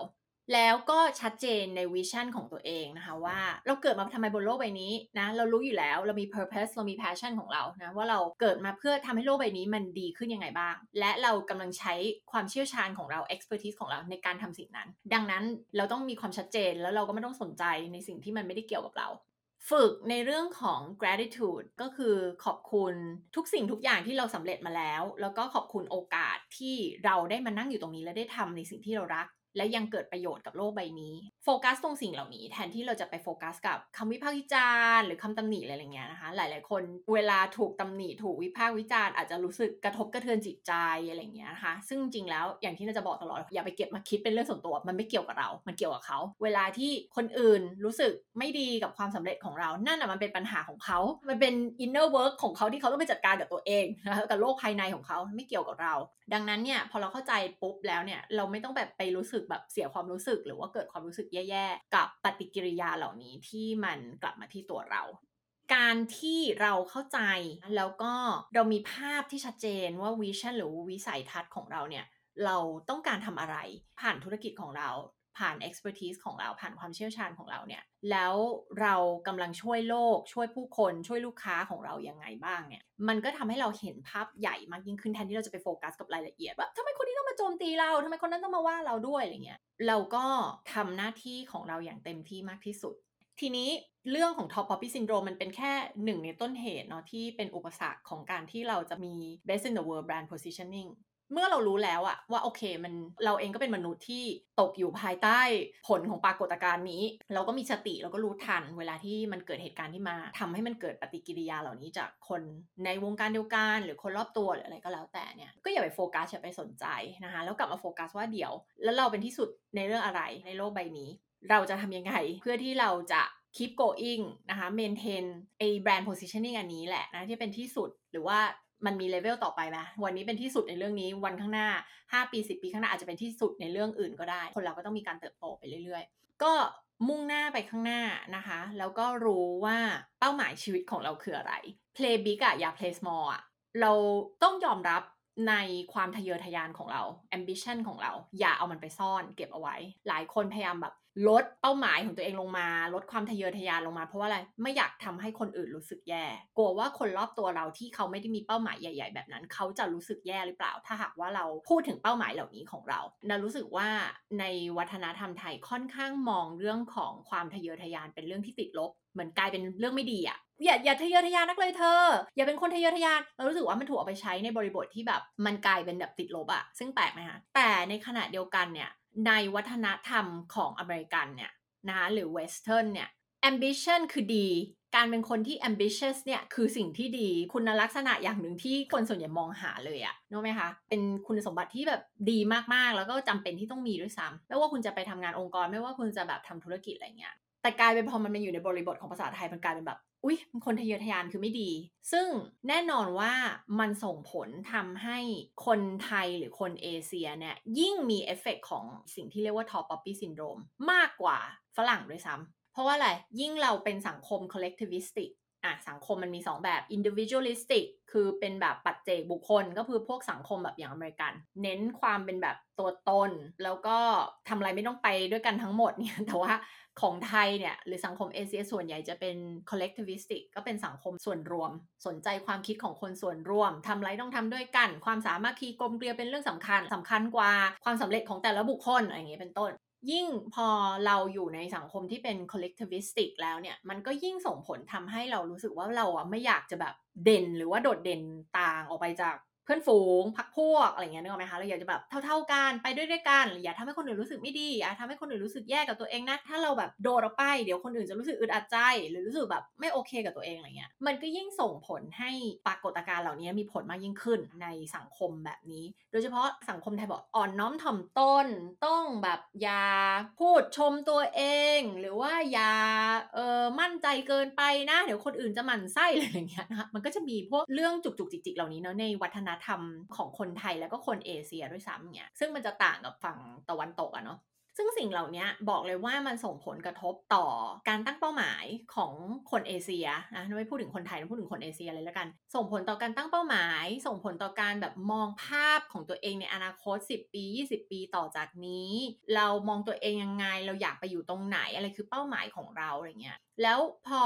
แล้วก็ชัดเจนใน vision ของตัวเองนะคะว่าเราเกิดมาทำไมบนโลกใบนี้นะเรารู้อยู่แล้วเรามี purpose เรามี passion ของเรานะว่าเราเกิดมาเพื่อทำให้โลกใบนี้มันดีขึ้นยังไงบ้าง และเรากำลังใช้ความเชี่ยวชาญของเรา expertise ของเราในการทำสิ่งนั้น ดังนั้นเราต้องมีความชัดเจนแล้วเราก็ไม่ต้องสนใจในสิ่งที่มันไม่ได้เกี่ยวกับเรา ฝึกในเรื่องของ gratitude ก็คือขอบคุณทุกสิ่งทุกอย่างที่เราสำเร็จมาแล้ว แล้วก็ขอบคุณโอกาสที่เราได้มานั่งอยู่ตรงนี้และได้ทำในสิ่งที่เรารัก และยังเกิดประโยชน์กับโลกใบนี้โฟกัสตรงสิ่งเหล่านี้ แทนที่เราจะไปโฟกัสกับคำวิพากษ์วิจารณ์หรือคำตำหนิอะไรอย่างเงี้ยนะคะ หลาย ๆ คนเวลาถูกตำหนิถูกวิพากษ์วิจารณ์อาจจะรู้สึกกระทบกระเทือนจิตใจอะไรอย่างเงี้ยนะคะ ซึ่งจริงแล้วอย่างที่เราจะบอกตลอดอย่าไปเก็บมาคิดเป็นเรื่องส่วนตัว มันไม่เกี่ยวกับเรา มันเกี่ยวกับเขา เวลาที่คนอื่นรู้สึกไม่ดีกับความสำเร็จของเรา นั่นอะมันเป็นปัญหาของเขา มันเป็น inner work ของเขาที่เขาต้องไปจัดการกับตัวเองนะกับโลกภายในของเขาไม่เกี่ยวกับเรา ดังนั้นเนี่ยพอเราเข้าใจปุ๊บแล้วเนี่ยเราไม่ต้องแบบไปรู้สึกแบบเสียความรู้สึก หรือว่าเกิดความรู้สึกแย่ๆ กับปฏิกิริยาเหล่านี้ที่มันกลับมาที่ตัวเรา การที่เราเข้าใจแล้วก็เรามีภาพที่ชัดเจนว่าวิชั่นหรือวิสัยทัศน์ของเราเนี่ยเราต้องการทำอะไรผ่านธุรกิจของเรา ผ่าน expertise ของเราผ่านความเชี่ยวชาญของเราเนี่ย แล้วเรากำลังช่วยโลก ช่วยผู้คนช่วยลูกค้าของเรายังไงบ้างเนี่ย มันก็ทำให้เราเห็นภาพใหญ่มากยิ่งขึ้นแทนที่เราจะไปโฟกัสกับรายละเอียดว่าทำไมคนนี้ต้องมาโจมตีเราทำไมคนนั้นต้องมาว่าเราด้วยอะไรเงี้ยเราก็ทำหน้าที่ของเราอย่างเต็มที่มากที่สุด ทีนี้เรื่องของ top poppy syndrome มันเป็นแค่หนึ่งในต้นเหตุเนาะที่เป็นอุปสรรคของการที่เราจะมี best in the world brand positioning เมื่อเรารู้แล้วอะว่าโอเคมันเราเองก็เป็นมนุษย์ที่ตกอยู่ภายใต้ผลของปรากฏการณ์นี้ เราก็มีสติเราก็รู้ทันเวลาที่มันเกิดเหตุการณ์ที่มาทำให้มันเกิดปฏิกิริยาเหล่านี้จากคนในวงการเดียวกันหรือคนรอบตัวหรืออะไรก็แล้วแต่เนี่ยก็อย่าไปโฟกัสอย่าไปสนใจนะคะแล้วกลับมาโฟกัสว่าเดี๋ยว แล้วเราเป็นที่สุดในเรื่องอะไรในโลกใบนี้ เราจะทำยังไงเพื่อที่เราจะ keep going นะคะ maintain ไอ้ brand positioning อันนี้แหละนะที่เป็นที่สุดหรือว่า มันมีเลเวลต่อไปไหมวันนี้เป็นที่สุดในเรื่องนี้ วันข้างหน้า 5 ปี 10 ปีข้างหน้าอาจจะเป็นที่สุดในเรื่องอื่นก็ได้ คนเราก็ต้องมีการเติบโตไปเรื่อย ๆ ก็มุ่งหน้าไปข้างหน้านะคะ แล้วก็รู้ว่าเป้าหมายชีวิตของเราคืออะไร play big อะอย่า play small อะเราต้องยอมรับในความทะเยอทะยานของเรา ambition ของเรา อย่าเอามันไปซ่อนเก็บเอาไว้ หลายคนพยายามแบบลดเป้าหมายของตัวเองลงมา ลดความทะเยอทะยานลงมา เพราะว่าอะไรไม่อยากทำให้คนอื่นรู้สึกแย่กลัวว่าคนรอบตัวเราที่เขาไม่ได้มีเป้าหมายใหญ่ ๆ แบบนั้น เขาจะรู้สึกแย่หรือเปล่า ถ้าหากว่าเราพูดถึงเป้าหมายเหล่านี้ของเรานารู้สึกว่าในวัฒนธรรมไทยค่อนข้างมองเรื่องของความทะเยอทะยานเป็นเรื่องที่ติดลบเหมือนกลายเป็นเรื่องไม่ดีอะอย่าอย่าทะเยอทะยานนักเลยเธอ อย่าเป็นคนทะเยอทะยาน เรารู้สึกว่ามันถูกเอาไปใช้ในบริบทที่แบบมันกลายเป็นแบบติดลบอะซึ่งแปลกไหมคะแต่ในขณะเดียวกันเนี่ย ในวัฒนธรรมของอเมริกันเนี่ยนะคะหรือเวสเทิร์นเนี่ย ambition คือดี การเป็นคนที่ ambitious เนี่ยคือสิ่งที่ดี คุณลักษณะอย่างหนึ่งที่คนส่วนใหญ่มองหาเลยอะรู้ไหมคะ เป็นคุณสมบัติที่แบบดีมากๆ แล้วก็จำเป็นที่ต้องมีด้วยซ้ำไม่ว่าคุณจะไปทำงานองค์กร ไม่ว่าคุณจะแบบทำธุรกิจอะไรเงี้ย แต่กลายเป็นพอมันมาอยู่ในบริบทของภาษาไทยมันกลายเป็นแบบ อุ๊ยคนทะเยอทะยานคือไม่ดี ซึ่งแน่นอนว่ามันส่งผลทำให้คนไทยหรือคนเอเชียเนี่ยยิ่งมีเอฟเฟกของสิ่งที่เรียกว่า Tall Poppy Syndrome มากกว่าฝรั่งด้วยซ้ำเพราะว่าอะไรยิ่งเราเป็นสังคม collectivistic อะสังคมมันมี 2 แบบ individualistic คือเป็นแบบปัจเจกบุคคล ก็คือพวกสังคมแบบอย่างอเมริกัน เน้นความเป็นแบบตัวตน แล้วก็ทำอะไรไม่ต้องไปด้วยกันทั้งหมดเนี่ยแต่ว่าของไทยเนี่ย หรือสังคมเอเชียส่วนใหญ่จะเป็น collectivistic ก็เป็นสังคมส่วนรวม สนใจความคิดของคนส่วนรวมทำอะไรต้องทำด้วยกัน ความสามัคคีกลมเกลียวเป็นเรื่องสำคัญสำคัญกว่าความสำเร็จของแต่ละบุคคลอะไรอย่างเงี้ยเป็นต้น ยิ่งพอเราอยู่ในสังคมที่เป็น collectivistic แล้วเนี่ย มันก็ยิ่งส่งผลทำให้เรารู้สึกว่าเราอะไม่อยากจะแบบเด่นหรือว่าโดดเด่นต่างออกไปจาก เพื่อนฝูงพักพวกอะไรเงี้ยนึกออกไหมคะเราอยากจะแบบเท่า ๆกันไปด้วยด้วยกันอย่าทำให้คนอื่นรู้สึกไม่ดีอย่าทำให้คนอื่นรู้สึกแย่กับตัวเองนะถ้าเราแบบโดดออกไปเดี๋ยวคนอื่นจะรู้สึกอึดอัดใจ หรือรู้สึกแบบไม่โอเคกับตัวเองอะไรเงี้ยมันก็ยิ่งส่งผลให้ปรากฏการณ์เหล่านี้มีผลมากยิ่งขึ้นในสังคมแบบนี้ โดยเฉพาะสังคมไทยบอกอ่อนน้อมถ่อมตนต้องแบบอย่าพูดชมตัวเอง หรือว่าอย่าเออมั่นใจเกินไปนะ เดี๋ยวคนอื่นจะหมั่นไส้อะไรอย่างเงี้ยนะคะมันก็จะมีพวกเรื่องจุกจุกจิกจิกเหล่านี้เนาะในวัฒนธรรมของคนไทยแล้วก็คนเอเชียด้วยซ้ำเนี่ยซึ่งมันจะต่างกับฝั่งตะวันตกอะเนาะซึ่งสิ่งเหล่านี้บอกเลยว่ามันส่งผลกระทบต่อการตั้งเป้าหมายของคนเอเชียนะไม่พูดถึงคนไทยนะพูดถึงคนเอเชียเลยแล้วกัน ส่งผลต่อการตั้งเป้าหมาย ส่งผลต่อการแบบมองภาพของตัวเองในอนาคต 10 ปี 20 ปีต่อจากนี้ เรามองตัวเองยังไง เราอยากไปอยู่ตรงไหนอะไรคือเป้าหมายของเราอะไรเงี้ยแล้วพอ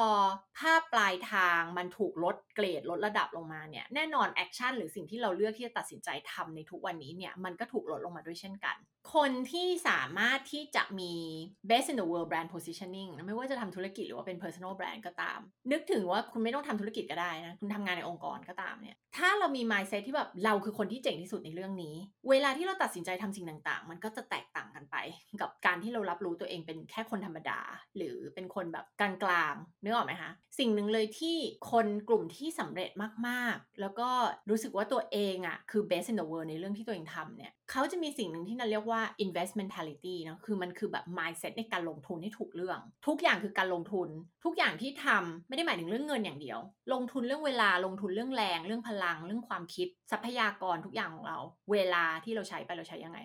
ภาพปลายทางมันถูกลดเกรดลดระดับลงมาเนี่ยแน่นอน action หรือสิ่งที่เราเลือกที่จะตัดสินใจทำในทุกวันนี้เนี่ยมันก็ถูกลดลงมาด้วยเช่นกัน คนที่สามารถที่จะมี best in the world brand positioning ไม่ว่าจะทำธุรกิจหรือว่าเป็น personal brand ก็ตาม นึกถึงว่าคุณไม่ต้องทำธุรกิจก็ได้นะ คุณทำงานในองค์กรก็ตามเนี่ยถ้าเรามี mindset ที่แบบเราคือคนที่เจ๋งที่สุดในเรื่องนี้ เวลาที่เราตัดสินใจทำสิ่งต่าง ๆ มันก็จะแตกต่างกันไป กับการที่เรารับรู้ตัวเองเป็นแค่คนธรรมดา หรือเป็นคนแบบกลางางๆนึกออกไหมคะสิ่งหนึ่งเลยที่คนกลุ่มที่สำเร็จมากๆ แล้วก็รู้สึกว่าตัวเองอะ่ะคือ best in the world ในเรื่องที่ตัวเองทำเนี่ยเขาจะมีสิ่งหนึ่งที่เราเรียกว่า investmentality เนาะคือมันคือแบบ mindset ในการลงทุนให้ถูกเรื่อง ทุกอย่างคือการลงทุน ทุกอย่างที่ทำไม่ได้หมายถึงเรื่องเงินอย่างเดียว ลงทุนเรื่องเวลาลงทุนเรื่องแรง เรื่องพลัง เรื่องความคิดทรัพยากรทุกอย่างของเรา เวลาที่เราใช้ไปเราใช้ยังไง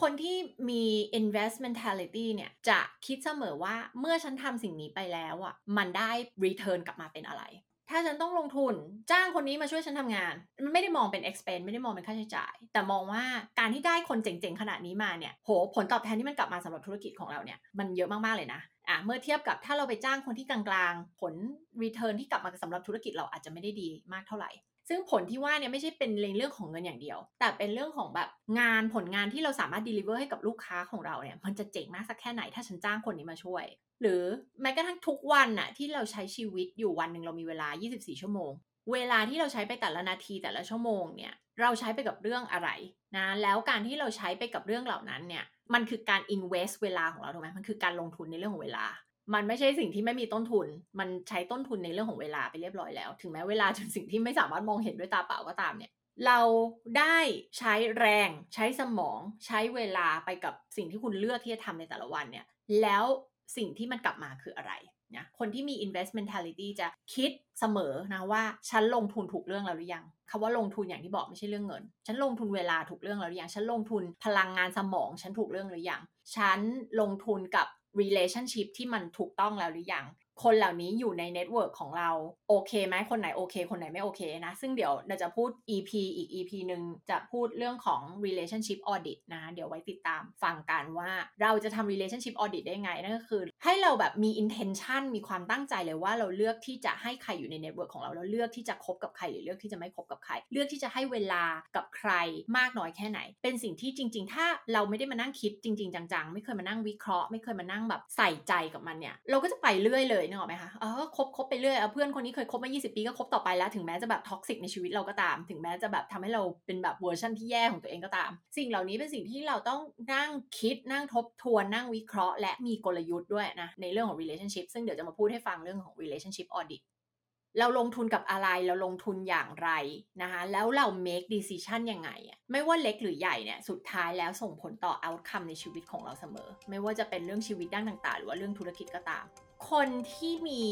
คนที่มี investmentality เนี่ย จะคิดเสมอว่าเมื่อฉันทำสิ่งนี้ไปแล้วอะมันได้ return กลับมาเป็นอะไร ถ้าฉันต้องลงทุนจ้างคนนี้มาช่วยฉันทำงาน มันไม่ได้มองเป็น expense ไม่ได้มองเป็นค่าใช้จ่าย แต่มองว่าการที่ได้คนเจ๋งๆ ขนาดนี้มาเนี่ยโหผลตอบแทนที่มันกลับมาสำหรับธุรกิจของเราเนี่ยมันเยอะมากๆเลยนะอะเมื่อเทียบกับถ้าเราไปจ้างคนที่กลางๆ ผล return ที่กลับมาสำหรับธุรกิจเราอาจจะไม่ได้ดีมากเท่าไหร่ ซึ่งผลที่ว่าเนี่ยไม่ใช่เป็นเรื่องของเงินอย่างเดียว แต่เป็นเรื่องของแบบงานผลงานที่เราสามารถ deliver ให้กับลูกค้าของเราเนี่ยมันจะเจ๋งมากสักแค่ไหนถ้าฉันจ้างคนนี้มาช่วย หรือแม้กระทั่งทุกวันน่ะที่เราใช้ชีวิตอยู่วันหนึ่งเรามีเวลา 24 ชั่วโมง เวลาที่เราใช้ไปแต่ละนาทีแต่ละชั่วโมงเนี่ยเราใช้ไปกับเรื่องอะไรนะแล้วการที่เราใช้ไปกับเรื่องเหล่านั้นเนี่ยมันคือการ invest เวลาของเราถูกไหมมันคือการลงทุนในเรื่องของเวลา มันไม่ใช่สิ่งที่ไม่มีต้นทุน มันใช้ต้นทุนในเรื่องของเวลาไปเรียบร้อยแล้ว ถึงแม้เวลาจะสิ่งที่ไม่สามารถมองเห็นด้วยตาเปล่าก็ตามเนี่ย เราได้ใช้แรง ใช้สมอง ใช้เวลาไปกับสิ่งที่คุณเลือกที่จะทำในแต่ละวันเนี่ย แล้วสิ่งที่มันกลับมาคืออะไรนะคนที่มี investmentality จะคิดเสมอนะว่าฉันลงทุนถูกเรื่องแล้วหรือยังคำว่าลงทุนอย่างที่บอกไม่ใช่เรื่องเงิน ฉันลงทุนเวลาถูกเรื่องแล้วหรือยัง ฉันลงทุนพลังงานสมอง ฉันถูกเรื่องหรือยัง ฉันลงทุนกับ relationship ที่มันถูกต้องแล้วหรือยัง คนเหล่านี้อยู่ใน network ของเราโอเคไหมคนไหนโอเค คนไหนไม่โอเคนะ ซึ่งเดี๋ยวเราจะพูด EP อีก EP หนึ่งจะพูดเรื่องของ relationship audit นะ เดี๋ยวไว้ติดตามฟังกันว่าเราจะทำ relationship audit ได้ไง นั่นก็คือ ให้เราแบบมี intention มีความตั้งใจเลยว่าเราเลือกที่จะให้ใครอยู่ใน network ของเราแล้วเลือกที่จะคบกับใครหรือเลือกที่จะไม่คบกับใคร เลือกที่จะให้เวลากับใครมากน้อยแค่ไหน เป็นสิ่งที่จริง ๆ ถ้าเราไม่ได้มานั่งคิดจริง ๆ จัง ๆ ไม่เคยมานั่งวิเคราะห์ ไม่เคยมานั่งแบบใส่ใจกับมันเนี่ยเราก็จะไปเรื่อยเลยนึกออกไหมคะเออคบคบไปเรื่อยเพื่อนคนนี้เคยคบมา 20 ปีก็คบต่อไปแล้ว ถึงแม้จะแบบ toxic ในชีวิตเราก็ตาม ถึงแม้จะแบบทำให้เราเป็นแบบเวอร์ชันที่แย่ของตัวเองก็ตาม สิ่งเหล่านี้เป็นสิ่งที่เราต้องนั่งคิดนั่งทบทวนนั่งวิเคราะห์ และมีกลยุทธ์ด้วยนะในเรื่องของ relationship ซึ่งเดี๋ยวจะมาพูดให้ฟังเรื่องของ relationship audit เราลงทุนกับอะไรเราลงทุนอย่างไรนะคะแล้วเรา make decision ยังไงอะไม่ว่าเล็กหรือใหญ่เนี่ยสุดท้ายแล้วส่งผลต่อ outcome ในชีวิตของเราเสมอ ไม่ว่าจะเป็นเรื่องชีวิตด้านต่างๆ หรือว่าเรื่องธุรกิจก็ตาม คนที่มี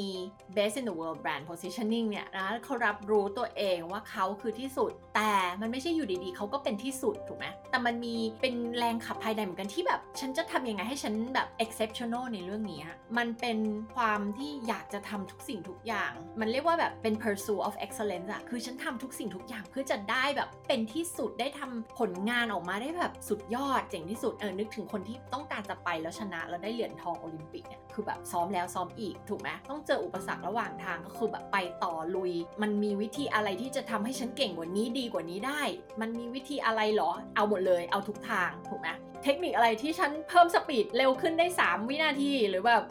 best in the world brand positioning เนี่ยนะเขารับรู้ตัวเองว่าเขาคือที่สุด แต่มันไม่ใช่อยู่ดีๆ เขาก็เป็นที่สุดถูกไหมแต่มันมีเป็นแรงขับภายในเหมือนกันที่แบบ ฉันจะทำยังไงให้ฉันแบบ exceptional ในเรื่องนี้ มันเป็นความที่อยากจะทำทุกสิ่งทุกอย่าง มันเรียกว่าแบบเป็น pursuit of excellence อะคือฉันทำทุกสิ่งทุกอย่างเพื่อจะได้แบบเป็นที่สุดได้ทำผลงานออกมาได้แบบสุดยอดเจ๋งที่สุดเออนึกถึงคนที่ต้องการจะไปแล้วชนะแล้วได้เหรียญทองโอลิมปิกเนี่ยคือแบบซ้อมแล้วซ้อมอีกถูกไหมต้องเจออุปสรรคระหว่างทางก็คือแบบไปต่อลุย มันมีวิธีอะไรที่จะทำให้ฉันเก่งกว่านี้ดีกว่านี้ได้ มันมีวิธีอะไรหรอ เอาหมดเลยเอาทุกทางถูกไหมเทคนิคอะไรที่ฉันเพิ่มสปีดเร็วขึ้นได้ 3 วินาที หรือแบบ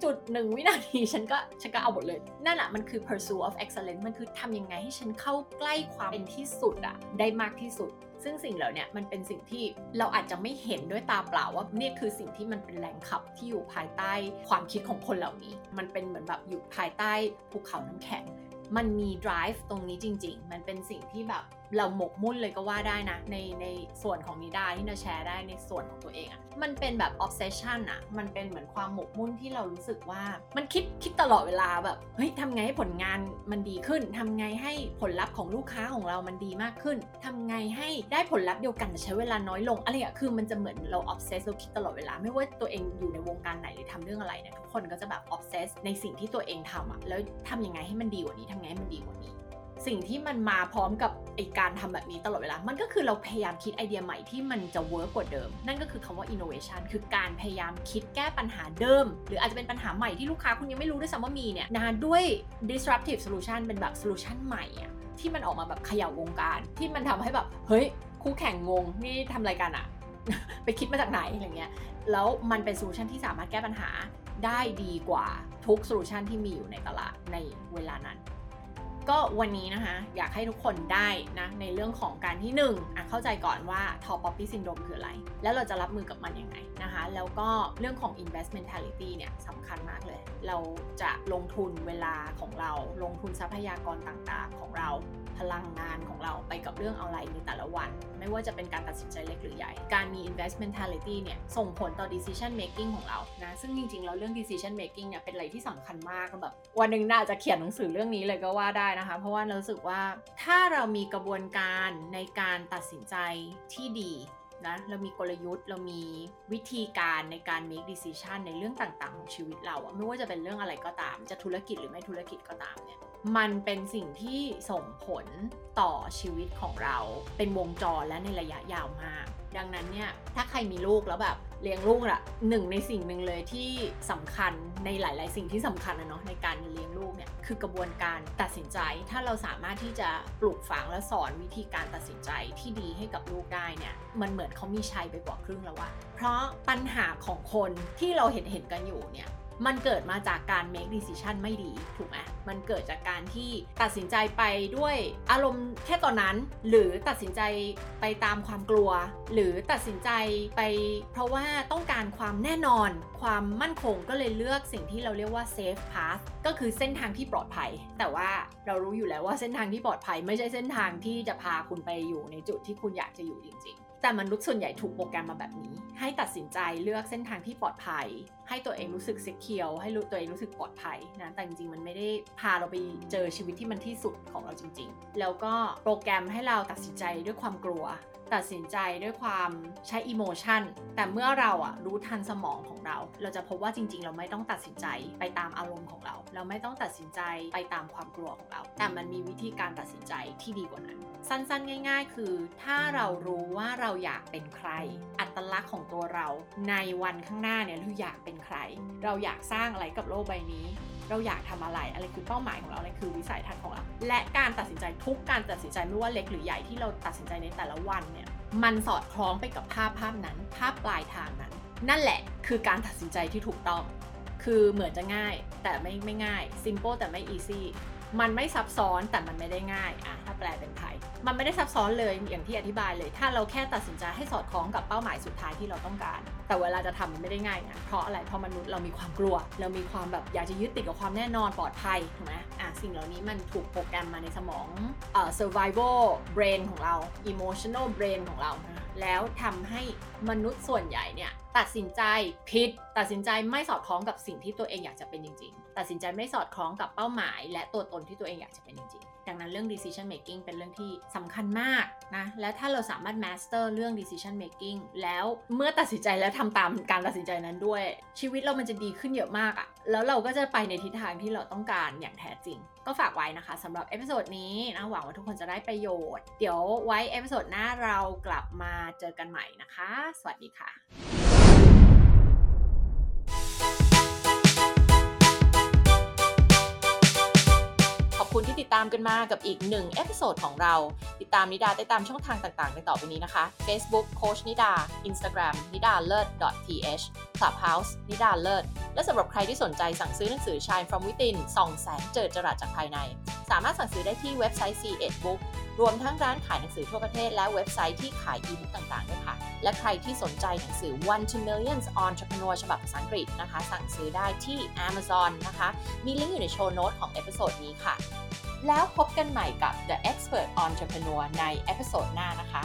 2.1 วินาที ฉันก็ฉันก็เอาหมดเลย นั่นแหละมันคือ pursuit of excellence มันคือทำยังไงให้ฉันเข้าใกล้ความเป็นที่สุดอะได้มากที่สุด ซึ่งสิ่งเหล่านี้มันเป็นสิ่งที่เราอาจจะไม่เห็นด้วยตาเปล่าว่านี่คือสิ่งที่มันเป็นแรงขับที่อยู่ภายใต้ความคิดของคนเหล่านี้ มันเป็นเหมือนแบบอยู่ภายใต้ภูเขาน้ำแข็ง มันมี drive ตรงนี้จริง ๆ มันเป็นสิ่งที่แบบเราหมกมุ่นเลยก็ว่าได้นะ ในในส่วนของนิดาที่นาแชร์ได้ในส่วนของตัวเองอะ่ะมันเป็นแบบ obsession อะ่ะมันเป็นเหมือนความหมกมุ่นที่เรารู้สึกว่า มันคิดคิดตลอดเวลาแบบเฮ้ยทำไงให้ผลงานมันดีขึ้นทำไงให้ผลลัพธ์ของลูกค้าของเรามันดีมากขึ้นทำไงให้ได้ผลลัพธ์เดียวกันแต่ใช้เวลาน้อยลงอะไรอะคือมันจะเหมือนเรา obsess เราคิดตลอดเวลา ไม่ว่าตัวเองอยู่ในวงการไหนหรือทำเรื่องอะไรเนี่ยทุกคนก็จะแบบ obsess ในสิ่งที่ตัวเองทำอะแล้วทำยังไงให้มันดีกว่านี้ทำไงให้มันดีกว่านี้ สิ่งที่มันมาพร้อมกับไอการทำแบบนี้ตลอดเวลา มันก็คือเราพยายามคิดไอเดียใหม่ที่มันจะ work กว่าเดิม นั่นก็คือคำว่า innovation คือการพยายามคิดแก้ปัญหาเดิม หรืออาจจะเป็นปัญหาใหม่ที่ลูกค้าคุณยังไม่รู้ด้วยซ้ำว่ามีเนี่ยนะด้วย disruptive solution เป็นแบบ solution ใหม่อะที่มันออกมาแบบเขย่าวงการ ที่มันทำให้แบบเฮ้ยคู่แข่งงงนี่ทำอะไรกันอะไปคิดมาจากไหนอะไรเงี้ยแล้วมันเป็น solution ที่สามารถแก้ปัญหาได้ดีกว่าทุกโซลูชันที่มีอยู่ในตลาดในเวลานั้น ก็วันนี้นะคะ อยากให้ทุกคนได้นะในเรื่องของการที่1นึ่งอะเข้าใจก่อนว่า top poppy syndrome คืออะไร แล้วเราจะรับมือกับมันยังไงนะคะ แล้วก็เรื่องของ invest mentality เนี่ยสำคัญมากเลย เราจะลงทุนเวลาของเรา ลงทุนทรัพยากรต่างๆ ของเราพลังงานของเราไปกับเรื่องอะไรในแต่ละวัน ไม่ว่าจะเป็นการตัดสินใจเล็กหรือใหญ่ การมี invest mentality เนี่ยส่งผลต่อ decision making ของเรานะซึ่งจริงๆแล้วเรื่อง decision making เนี่ยเป็นอะไรที่สำคัญมากแบบวันหนึ่งน่าจะเขียนหนังสือเรื่องนี้เลยก็ว่าได้นะคะ เพราะว่าเรารู้สึกว่าถ้าเรามีกระบวนการในการตัดสินใจที่ดีนะเรามีกลยุทธ์เรามีวิธีการในการ make decision ในเรื่องต่างๆ ของชีวิตเราอะไม่ว่าจะเป็นเรื่องอะไรก็ตาม จะธุรกิจหรือไม่ธุรกิจก็ตามเนี่ยมันเป็นสิ่งที่ส่งผลต่อชีวิตของเราเป็นวงจรและในระยะยาวมาก ดังนั้นเนี่ยถ้าใครมีลูกแล้วแบบ เลี้ยงลูกอะหนึ่งในสิ่งหนึ่งเลยที่สำคัญในหลาย ๆ สิ่งที่สำคัญนะเนาะในการเลี้ยงลูกเนี่ยคือกระบวนการตัดสินใจ ถ้าเราสามารถที่จะปลูกฝังและสอนวิธีการตัดสินใจที่ดีให้กับลูกได้เนี่ยมันเหมือนเขามีชัยไปกว่าครึ่งแล้วว่าเพราะปัญหาของคนที่เราเห็นเห็นกันอยู่เนี่ย มันเกิดมาจากการ make decision ไม่ดี ถูกไหมมันเกิดจากการที่ตัดสินใจไปด้วยอารมณ์แค่ตอนนั้น หรือตัดสินใจไปตามความกลัว หรือตัดสินใจไป เพราะว่าต้องการความแน่นอน ความมั่นคงก็เลยเลือกสิ่งที่เราเรียกว่า safe path ก็คือเส้นทางที่ปลอดภัย แต่ว่าเรารู้อยู่แล้วว่าเส้นทางที่ปลอดภัย ไม่ใช่เส้นทางที่จะพาคุณไปอยู่ในจุดที่คุณอยากจะอยู่จริง ๆ แต่มนุษย์ส่วนใหญ่ถูกโปรแกรมมาแบบนี้ ให้ตัดสินใจเลือกเส้นทางที่ปลอดภัย ให้ตัวเองรู้สึกเซ็กเคียวให้ตัวเองรู้สึกปลอดภัยนะแต่จริงๆ มันไม่ได้พาเราไปเจอชีวิตที่มันที่สุดของเราจริง ๆ แล้วก็โปรแกรมให้เราตัดสินใจด้วยความกลัว ตัดสินใจด้วยความใช้อิโมชันแต่เมื่อเราอะรู้ทันสมองของเรา เราจะพบว่าจริง ๆ เราไม่ต้องตัดสินใจไปตามอารมณ์ของเรา เราไม่ต้องตัดสินใจไปตามความกลัวของเรา แต่มันมีวิธีการตัดสินใจที่ดีกว่านั้น สั้นๆ ง่าย ๆ คือ ถ้าเรารู้ว่าเราอยากเป็นใคร อัตลักษณ์ของตัวเราในวันข้างหน้าเนี่ยเราอยากเป็นใคร เราอยากสร้างอะไรกับโลกใบนี้ เราอยากทำอะไร อะไรคือเป้าหมายของเราอะไรคือวิสัยทัศน์ของเรา และการตัดสินใจทุกการตัดสินใจไม่ว่าเล็กหรือใหญ่ที่เราตัดสินใจในแต่ละวันเนี่ย มันสอดคล้องไปกับภาพภาพนั้น ภาพปลายทางนั้น นั่นแหละคือการตัดสินใจที่ถูกต้อง คือเหมือนจะง่ายแต่ไม่ไม่ง่าย simple แต่ไม่ easy มันไม่ซับซ้อนแต่มันไม่ได้ง่ายอะถ้าแปลเป็นไทย มันไม่ได้ซับซ้อนเลยอย่างที่อธิบายเลย ถ้าเราแค่ตัดสินใจให้สอดคล้องกับเป้าหมายสุดท้ายที่เราต้องการ แต่เวลาจะทำมันไม่ได้ง่ายนะเพราะอะไรเพราะมนุษย์เรามีความกลัว เรามีความแบบอยากจะยึดติดกับความแน่นอนปลอดภัยถูกไหมอะสิ่งเหล่านี้มันถูกโปรแกรมมาในสมองเอ่อ survival brain ของเรา emotional brain ของเราแล้วทำให้มนุษย์ส่วนใหญ่เนี่ยตัดสินใจผิด ตัดสินใจไม่สอดคล้องกับสิ่งที่ตัวเองอยากจะเป็นจริง ๆ ตัดสินใจไม่สอดคล้องกับเป้าหมาย และตัวตนที่ตัวเองอยากจะเป็นจริงๆ ดังนั้นเรื่อง decision making เป็นเรื่องที่สำคัญมากนะ และถ้าเราสามารถ master เรื่อง decision making แล้วเมื่อตัดสินใจแล้วทำตามการตัดสินใจนั้นด้วย ชีวิตเรามันจะดีขึ้นเยอะมากอะแล้วเราก็จะไปในทิศทางที่เราต้องการอย่างแท้จริง ก็ฝากไว้นะคะสำหรับ episode นี้นะหวังว่าทุกคนจะได้ประโยชน์ เดี๋ยวไว้ episode หน้าเรากลับมาเจอกันใหม่นะคะ สวัสดีค่ะ ขอบคุณที่ติดตามกันมากับอีกหนึ่ง episode ของเรา ติดตามนิดาได้ตามช่องทางต่างๆในต่อไปนี้นะคะ Facebook โคชนิดา Instagram นิดาเลิศ .th Clubhouse นิดาเลิศ และสำหรับใครที่สนใจสั่งซื้อหนังสือ Shine from Within ส่องแสงเจิดจรัสจากภายใน สามารถสั่งซื้อได้ที่เว็บไซต์ C8 Book รวมทั้งร้านขายหนังสือทั่วประเทศและเว็บไซต์ที่ขายอีบุ๊กต่างๆด้วยค่ะ และใครที่สนใจหนังสือ One to Millions Entrepreneur ฉบับภาษาอังกฤษนะคะ สั่งซื้อได้ที่ Amazon นะคะ มีลิงก์อยู่ใน show note ของ episode นี้ค่ะ แล้วพบกันใหม่กับ The Expert Entrepreneur ใน episode หน้านะคะ